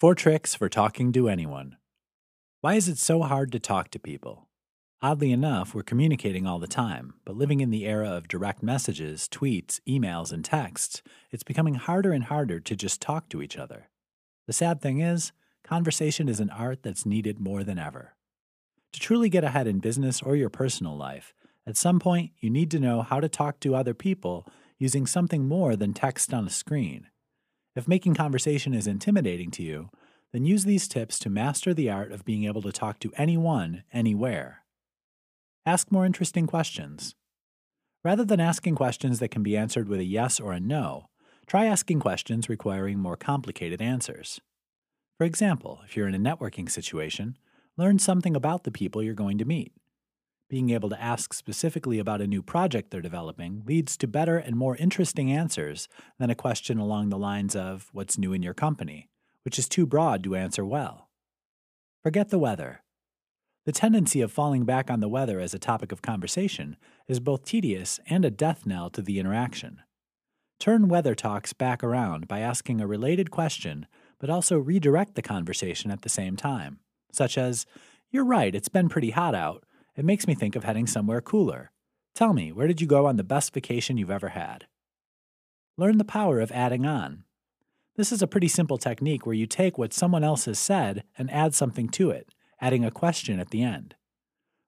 Four tricks for talking to anyone. Why is it so hard to talk to people? Oddly enough, we're communicating all the time, but living in the era of direct messages, tweets, emails, and texts, it's becoming harder and harder to just talk to each other. The sad thing is, conversation is an art that's needed more than ever. To truly get ahead in business or your personal life, at some point you need to know how to talk to other people using something more than text on a screen. If making conversation is intimidating to you, then use these tips to master the art of being able to talk to anyone, anywhere. Ask more interesting questions. Rather than asking questions that can be answered with a yes or a no, try asking questions requiring more complicated answers. For example, if you're in a networking situation, learn something about the people you're going to meet. Being able to ask specifically about a new project they're developing leads to better and more interesting answers than a question along the lines of, What's new in your company? which is too broad to answer well. Forget the weather. The tendency of falling back on the weather as a topic of conversation is both tedious and a death knell to the interaction. Turn weather talks back around by asking a related question, but also redirect the conversation at the same time, such as, You're right, it's been pretty hot out. It makes me think of heading somewhere cooler. Tell me, where did you go on the best vacation you've ever had? Learn the power of adding on. This is a pretty simple technique where you take what someone else has said and add something to it, adding a question at the end.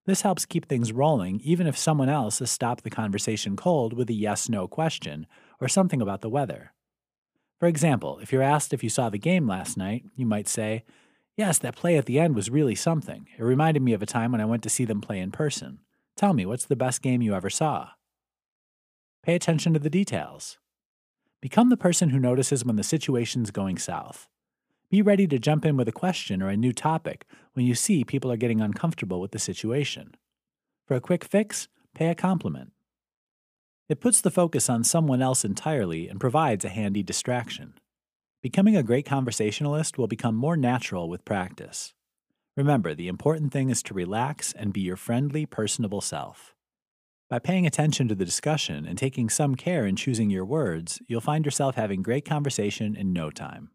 This helps keep things rolling even if someone else has stopped the conversation cold with a yes no question or something about the weather. For example, if you're asked if you saw the game last night, you might say, Yes, that play at the end was really something. It reminded me of a time when I went to see them play in person. Tell me, what's the best game you ever saw? Pay attention to the details. Become the person who notices when the situation's going south. Be ready to jump in with a question or a new topic when you see people are getting uncomfortable with the situation. For a quick fix, pay a compliment. It puts the focus on someone else entirely and provides a handy distraction. Becoming a great conversationalist will become more natural with practice. Remember, the important thing is to relax and be your friendly, personable self. By paying attention to the discussion and taking some care in choosing your words, you'll find yourself having great conversation in no time.